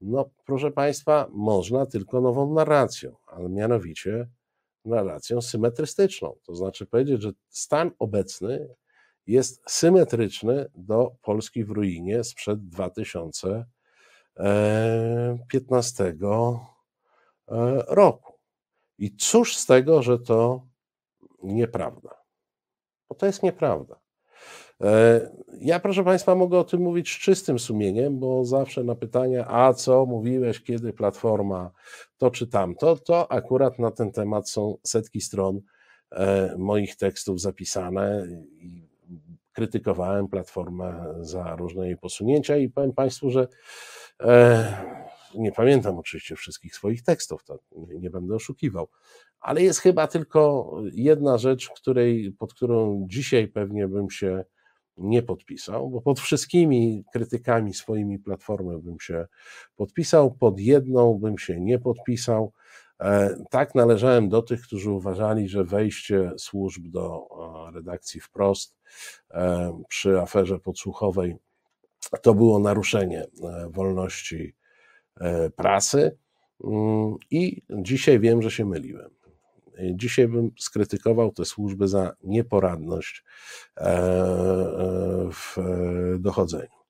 No, proszę Państwa, można tylko nową narracją, ale mianowicie narracją symetrystyczną. To znaczy powiedzieć, że stan obecny jest symetryczny do Polski w ruinie sprzed 2015 e, roku. I cóż z tego, że to nieprawda? Bo to jest nieprawda. E, ja, proszę Państwa, mogę o tym mówić z czystym sumieniem, bo zawsze na pytania, a co mówiłeś, kiedy platforma to czy tamto, to akurat na ten temat są setki stron e, moich tekstów zapisane i krytykowałem platformę za różne jej posunięcia i powiem Państwu, że e, nie pamiętam oczywiście wszystkich swoich tekstów, to nie będę oszukiwał, ale jest chyba tylko jedna rzecz, której, pod którą dzisiaj pewnie bym się nie podpisał, bo pod wszystkimi krytykami swoimi platformy bym się podpisał, pod jedną bym się nie podpisał. E, tak należałem do tych, którzy uważali, że wejście służb do e, redakcji wprost e, przy aferze podsłuchowej to było naruszenie wolności prasy mm, i dzisiaj wiem, że się myliłem. Dzisiaj bym skrytykował te służby za nieporadność w dochodzeniu.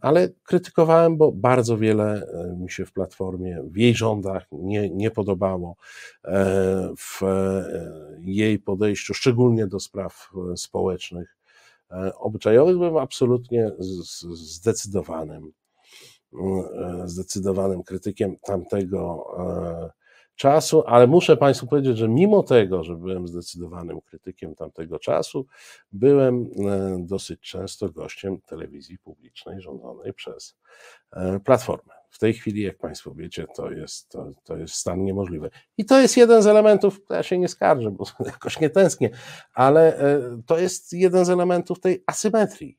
Ale krytykowałem, bo bardzo wiele e, mi się w platformie, w jej rządach nie, nie podobało, w jej podejściu, szczególnie do spraw społecznych. Obyczajowych byłem absolutnie zdecydowanym, zdecydowanym krytykiem tamtego czasu, ale muszę Państwu powiedzieć, że mimo tego, że byłem zdecydowanym krytykiem tamtego czasu, byłem e, dosyć często gościem telewizji publicznej rządzonej przez e, Platformę. W tej chwili, jak Państwo wiecie, to jest, to, to jest stan niemożliwy. I to jest jeden z elementów, ja się nie skarżę, bo jakoś nie tęsknię, ale e, to jest jeden z elementów tej asymetrii.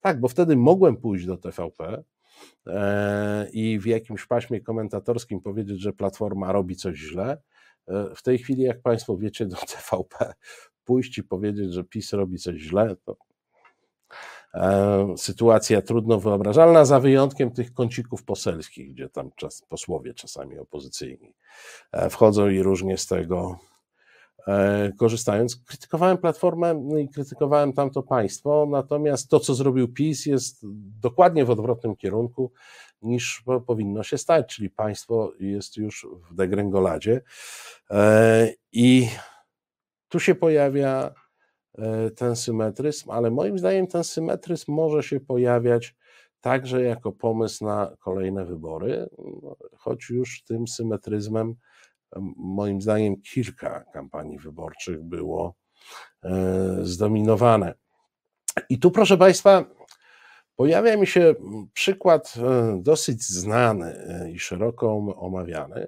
Tak, bo wtedy mogłem pójść do TVP, i w jakimś paśmie komentatorskim powiedzieć, że Platforma robi coś źle. E, w tej chwili, jak Państwo wiecie, do TVP pójść i powiedzieć, że PiS robi coś źle, to e, sytuacja trudno wyobrażalna, za wyjątkiem tych kącików poselskich, gdzie tam czas, posłowie czasami opozycyjni wchodzą i różnie z tego E, korzystając. Krytykowałem Platformę i krytykowałem tamto państwo, natomiast to, co zrobił PiS, jest dokładnie w odwrotnym kierunku niż powinno się stać, czyli państwo jest już w degrengoladzie. E, I tu się pojawia e, ten symetryzm, ale moim zdaniem ten symetryzm może się pojawiać także jako pomysł na kolejne wybory, choć już tym symetryzmem moim zdaniem kilka kampanii wyborczych było e, zdominowane. I tu, proszę Państwa, pojawia mi się przykład e, dosyć znany e, i szeroko omawiany,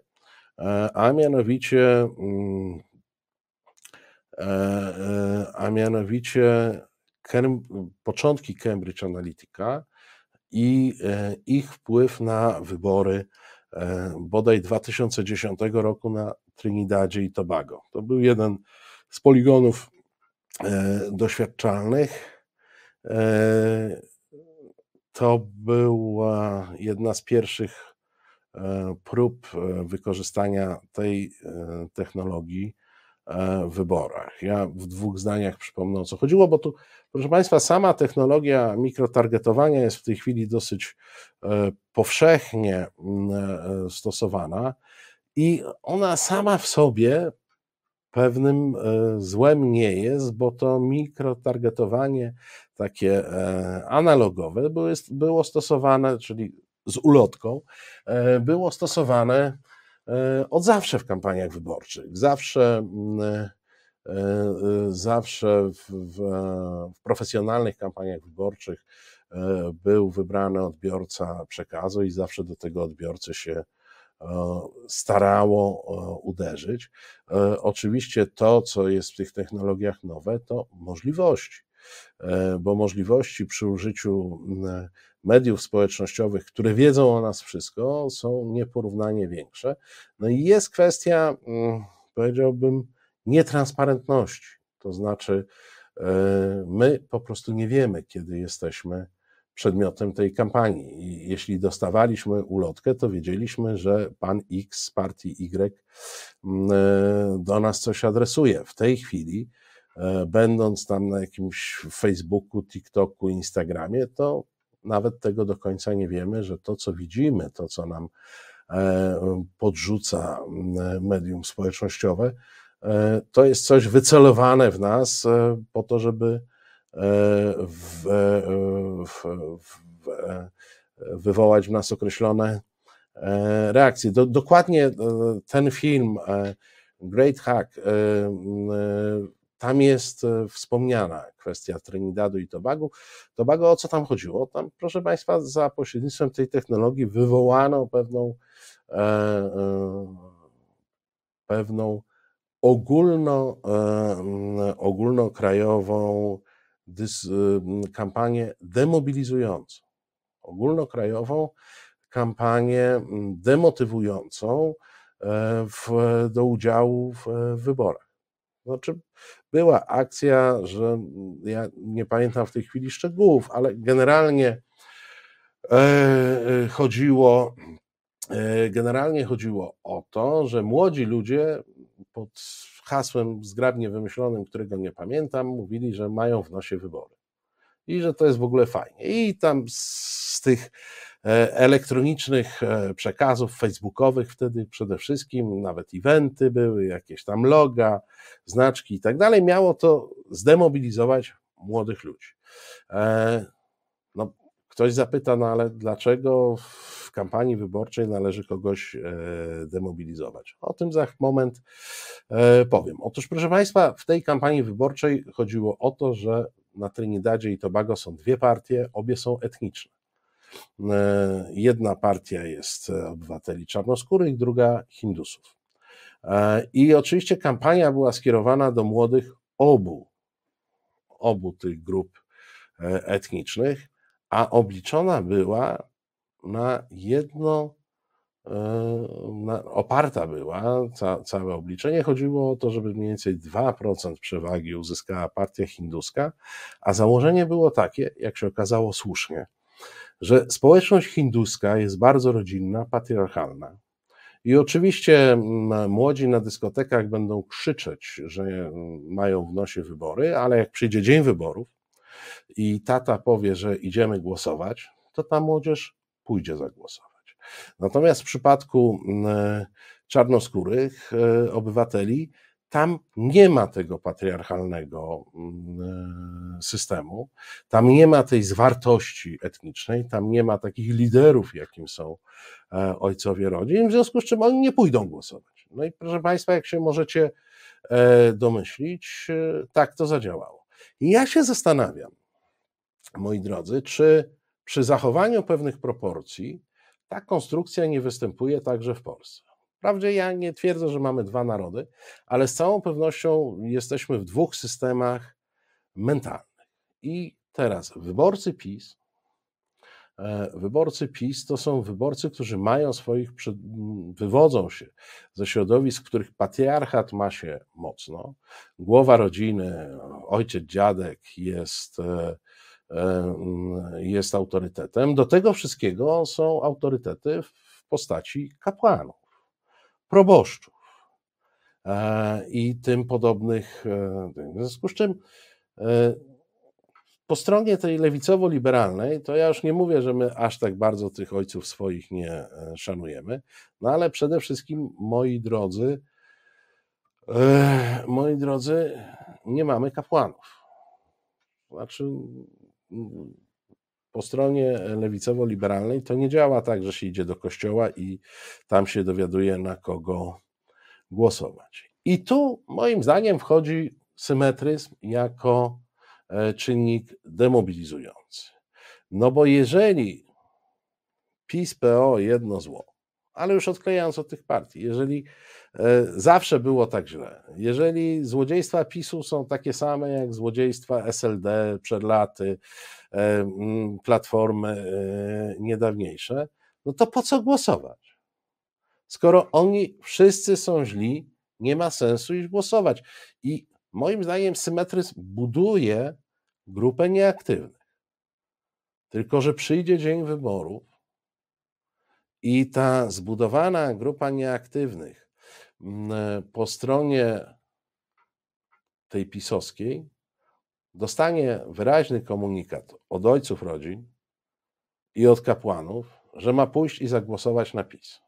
a mianowicie mm, a mianowicie początki Cambridge Analytica i ich wpływ na wybory bodaj 2010 roku na Trinidadzie i Tobago. To był jeden z poligonów e, doświadczalnych. E, to była jedna z pierwszych prób wykorzystania tej technologii wyborach. Ja w dwóch zdaniach przypomnę o co chodziło, bo tu, proszę Państwa, sama technologia mikrotargetowania jest w tej chwili dosyć e, powszechnie e, stosowana i ona sama w sobie pewnym e, złem nie jest, bo to mikrotargetowanie takie analogowe było, było stosowane, czyli z ulotką, było stosowane E, od zawsze w kampaniach wyborczych. Zawsze, mm, e, e, zawsze w, w, w profesjonalnych kampaniach wyborczych był wybrany odbiorca przekazu i zawsze do tego odbiorcy się starało uderzyć. Oczywiście to, co jest w tych technologiach nowe, to możliwości, bo możliwości przy użyciu mm, mediów społecznościowych, które wiedzą o nas wszystko, są nieporównanie większe. No i jest kwestia, mm, powiedziałbym, nietransparentności. To znaczy, My po prostu nie wiemy, kiedy jesteśmy przedmiotem tej kampanii. I jeśli dostawaliśmy ulotkę, to wiedzieliśmy, że pan X z partii Y mm, e, do nas coś adresuje. W tej chwili, e, będąc tam na jakimś Facebooku, TikToku, Instagramie, to nawet tego do końca nie wiemy, że to, co widzimy, to, co nam e, podrzuca mm, medium społecznościowe, to jest coś wycelowane w nas po to, żeby w, w, w, wywołać w nas określone e, reakcje. Do, dokładnie e, ten film e, Great Hack, tam jest wspomniana kwestia Trinidadu i Tobago. Tobago, o co tam chodziło? Tam, proszę Państwa, za pośrednictwem tej technologii wywołano pewną, pewną ogólno, ogólnokrajową dys, y, kampanię demobilizującą, ogólnokrajową kampanię demotywującą e, w, do udziału w wyborach. Znaczy, była akcja, że ja nie pamiętam w tej chwili szczegółów, ale generalnie e, e, chodziło, generalnie chodziło o to, że młodzi ludzie pod hasłem zgrabnie wymyślonym, którego nie pamiętam, mówili, że mają w nosie wybory. I że to jest w ogóle fajnie. I tam z tych e, elektronicznych e, przekazów facebookowych wtedy przede wszystkim, nawet eventy były, jakieś tam loga, znaczki i tak dalej, miało to zdemobilizować młodych ludzi. E, no, ktoś zapyta, no ale dlaczego w kampanii wyborczej należy kogoś demobilizować. O tym za moment powiem. Otóż, proszę Państwa, w tej kampanii wyborczej chodziło o to, że na Trinidadzie i Tobago są dwie partie, obie są etniczne. E, jedna partia jest obywateli czarnoskórych, druga Hindusów. I oczywiście kampania była skierowana do młodych obu, obu tych grup etnicznych, a obliczona była na jedno, e, oparta była ca, całe obliczenie. Chodziło o to, żeby mniej więcej 2% przewagi uzyskała partia hinduska, a założenie było takie, jak się okazało słusznie, że społeczność hinduska jest bardzo rodzinna, patriarchalna. I oczywiście młodzi na dyskotekach będą krzyczeć, że mają w nosie wybory, ale jak przyjdzie dzień wyborów i tata powie, że idziemy głosować, to ta młodzież pójdzie zagłosować. Natomiast w przypadku mm, czarnoskórych e, obywateli, tam nie ma tego patriarchalnego mm, systemu, tam nie ma tej zwartości etnicznej, tam nie ma takich liderów, jakim są e, ojcowie rodzin, w związku z czym oni nie pójdą głosować. No i proszę Państwa, jak się możecie e, domyślić, tak to zadziałało. I ja się zastanawiam, moi drodzy, czy przy zachowaniu pewnych proporcji ta konstrukcja nie występuje także w Polsce. Wprawdzie ja nie twierdzę, że mamy dwa narody, ale z całą pewnością jesteśmy w dwóch systemach mentalnych. I teraz wyborcy PiS, e, wyborcy PiS to są wyborcy, którzy mają swoich, wywodzą się ze środowisk, w których patriarchat ma się mocno. Głowa rodziny, ojciec, dziadek jest e, jest autorytetem. Do tego wszystkiego są autorytety w postaci kapłanów, proboszczów e, i tym podobnych. E, w związku z czym e, po stronie tej lewicowo-liberalnej, to ja już nie mówię, że my aż tak bardzo tych ojców swoich nie szanujemy, no ale przede wszystkim, moi drodzy, moi drodzy, nie mamy kapłanów. Znaczy, po stronie lewicowo-liberalnej to nie działa tak, że się idzie do kościoła i tam się dowiaduje, na kogo głosować. I tu moim zdaniem wchodzi symetryzm jako e, czynnik demobilizujący. No bo jeżeli PiS, PO jedno zło, ale już odklejając od tych partii, jeżeli zawsze było tak źle, jeżeli złodziejstwa PiSu są takie same jak złodziejstwa SLD przed laty, e, platformy e, niedawniejsze, no to po co głosować? Skoro oni wszyscy są źli, nie ma sensu iść głosować. I moim zdaniem symetryzm buduje grupę nieaktywnych. Tylko, że przyjdzie dzień wyborów i ta zbudowana grupa nieaktywnych mm, po stronie tej pisowskiej dostanie wyraźny komunikat od ojców rodzin i od kapłanów, że ma pójść i zagłosować na PiS.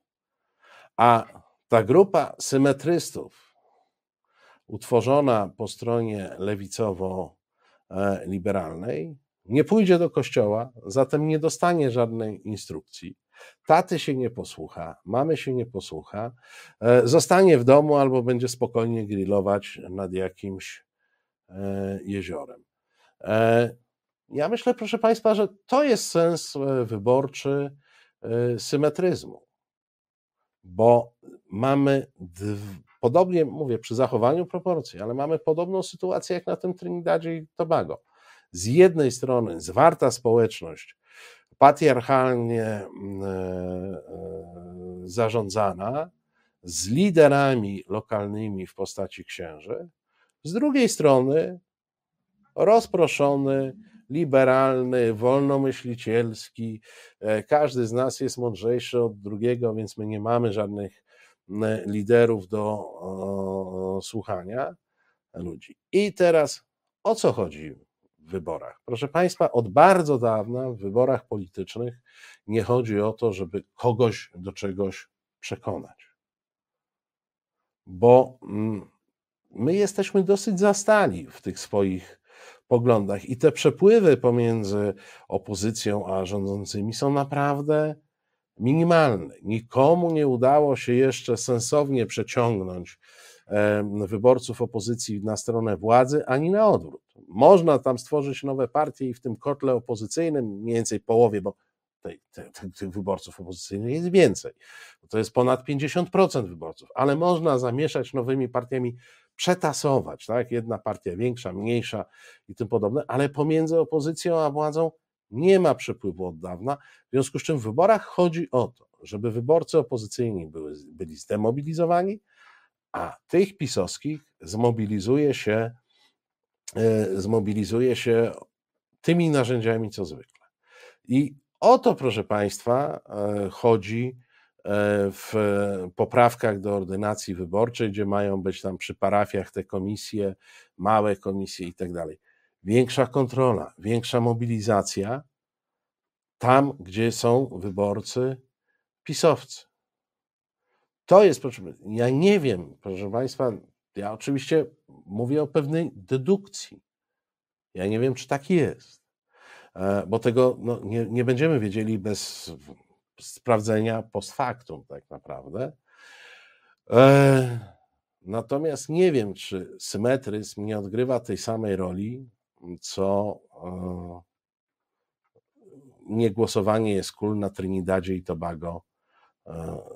A ta grupa symetrystów, utworzona po stronie lewicowo-liberalnej, nie pójdzie do kościoła, zatem nie dostanie żadnej instrukcji. Taty się nie posłucha, mamy się nie posłucha, e, zostanie w domu albo będzie spokojnie grillować nad jakimś e, jeziorem. E, ja myślę, proszę Państwa, że to jest sens wyborczy symetryzmu, bo mamy podobnie, mówię, przy zachowaniu proporcji, ale mamy podobną sytuację jak na tym Trinidadzie i Tobago. Z jednej strony zwarta społeczność, patriarchalnie mm, e, e, zarządzana, z liderami lokalnymi w postaci księży, z drugiej strony rozproszony, liberalny, wolnomyślicielski. E, każdy z nas jest mądrzejszy od drugiego, więc my nie mamy żadnych liderów do słuchania ludzi. I teraz o co chodzi wyborach? Proszę Państwa, od bardzo dawna w wyborach politycznych nie chodzi o to, żeby kogoś do czegoś przekonać. Bo mm, my jesteśmy dosyć zastali w tych swoich poglądach i te przepływy pomiędzy opozycją a rządzącymi są naprawdę minimalny. Nikomu nie udało się jeszcze sensownie przeciągnąć wyborców opozycji na stronę władzy, ani na odwrót. Można tam stworzyć nowe partie i w tym kotle opozycyjnym, mniej więcej połowie, bo tych wyborców opozycyjnych jest więcej. To jest ponad 50% wyborców, ale można zamieszać nowymi partiami, przetasować, tak? Jedna partia większa, mniejsza i tym podobne, ale pomiędzy opozycją a władzą nie ma przepływu od dawna, w związku z czym w wyborach chodzi o to, żeby wyborcy opozycyjni były, byli zdemobilizowani, a tych pisowskich zmobilizuje się, e, zmobilizuje się tymi narzędziami, co zwykle. I o to, proszę Państwa, e, chodzi e, w poprawkach do ordynacji wyborczej, gdzie mają być tam przy parafiach te komisje, małe komisje i tak dalej większa kontrola, większa mobilizacja tam, gdzie są wyborcy pisowcy. To jest, proszę, ja nie wiem, proszę Państwa, ja oczywiście mówię o pewnej dedukcji. Ja nie wiem, czy tak jest, e, bo tego no, nie, nie będziemy wiedzieli bez sprawdzenia post factum, tak naprawdę. E, natomiast nie wiem, czy symetryzm nie odgrywa tej samej roli co e, niegłosowanie jest kul na Trinidadzie i Tobago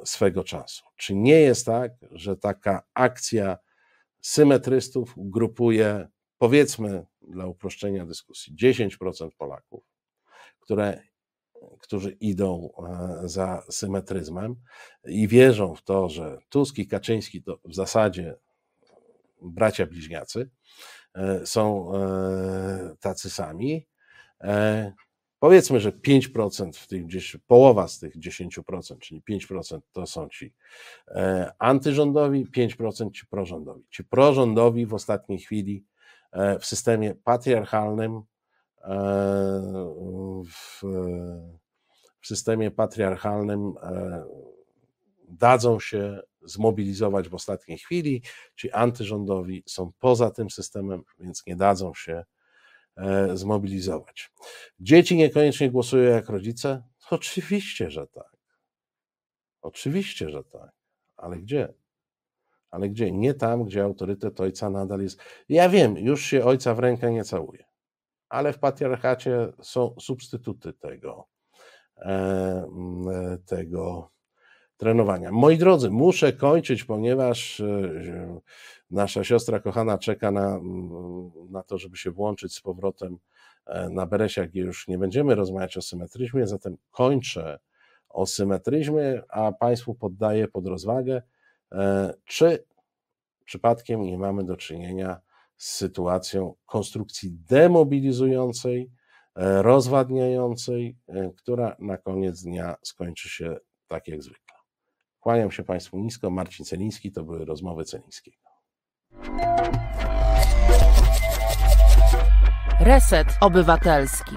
swego czasu. Czy nie jest tak, że taka akcja symetrystów grupuje, powiedzmy dla uproszczenia dyskusji, 10% Polaków, które, którzy idą e, za symetryzmem i wierzą w to, że Tusk i Kaczyński to w zasadzie bracia bliźniacy, E, są e, tacy sami. E, powiedzmy, że 5% w tych gdzieś, połowa z tych 10%, czyli 5% to są ci antyrządowi, 5% ci prorządowi. Ci prorządowi w ostatniej chwili w systemie patriarchalnym, w, w systemie patriarchalnym dadzą się zmobilizować w ostatniej chwili. Ci antyrządowi są poza tym systemem, więc nie dadzą się e, zmobilizować. Dzieci niekoniecznie głosują jak rodzice? Oczywiście, że tak. Oczywiście, że tak. Ale gdzie? Ale gdzie? Nie tam, gdzie autorytet ojca nadal jest. Ja wiem, już się ojca w rękę nie całuje, ale w patriarchacie są substytuty tego, e, tego trenowania. Moi drodzy, muszę kończyć, ponieważ e, nasza siostra kochana czeka na, na to, żeby się włączyć z powrotem e, na Beresiach, gdzie już nie będziemy rozmawiać o symetryzmie, zatem kończę o symetryzmie, a Państwu poddaję pod rozwagę, e, czy przypadkiem nie mamy do czynienia z sytuacją konstrukcji demobilizującej, rozwadniającej, która na koniec dnia skończy się tak jak zwykle. Kłaniam się Państwu nisko. Marcin Celiński, to były rozmowy Celińskiego. Reset Obywatelski.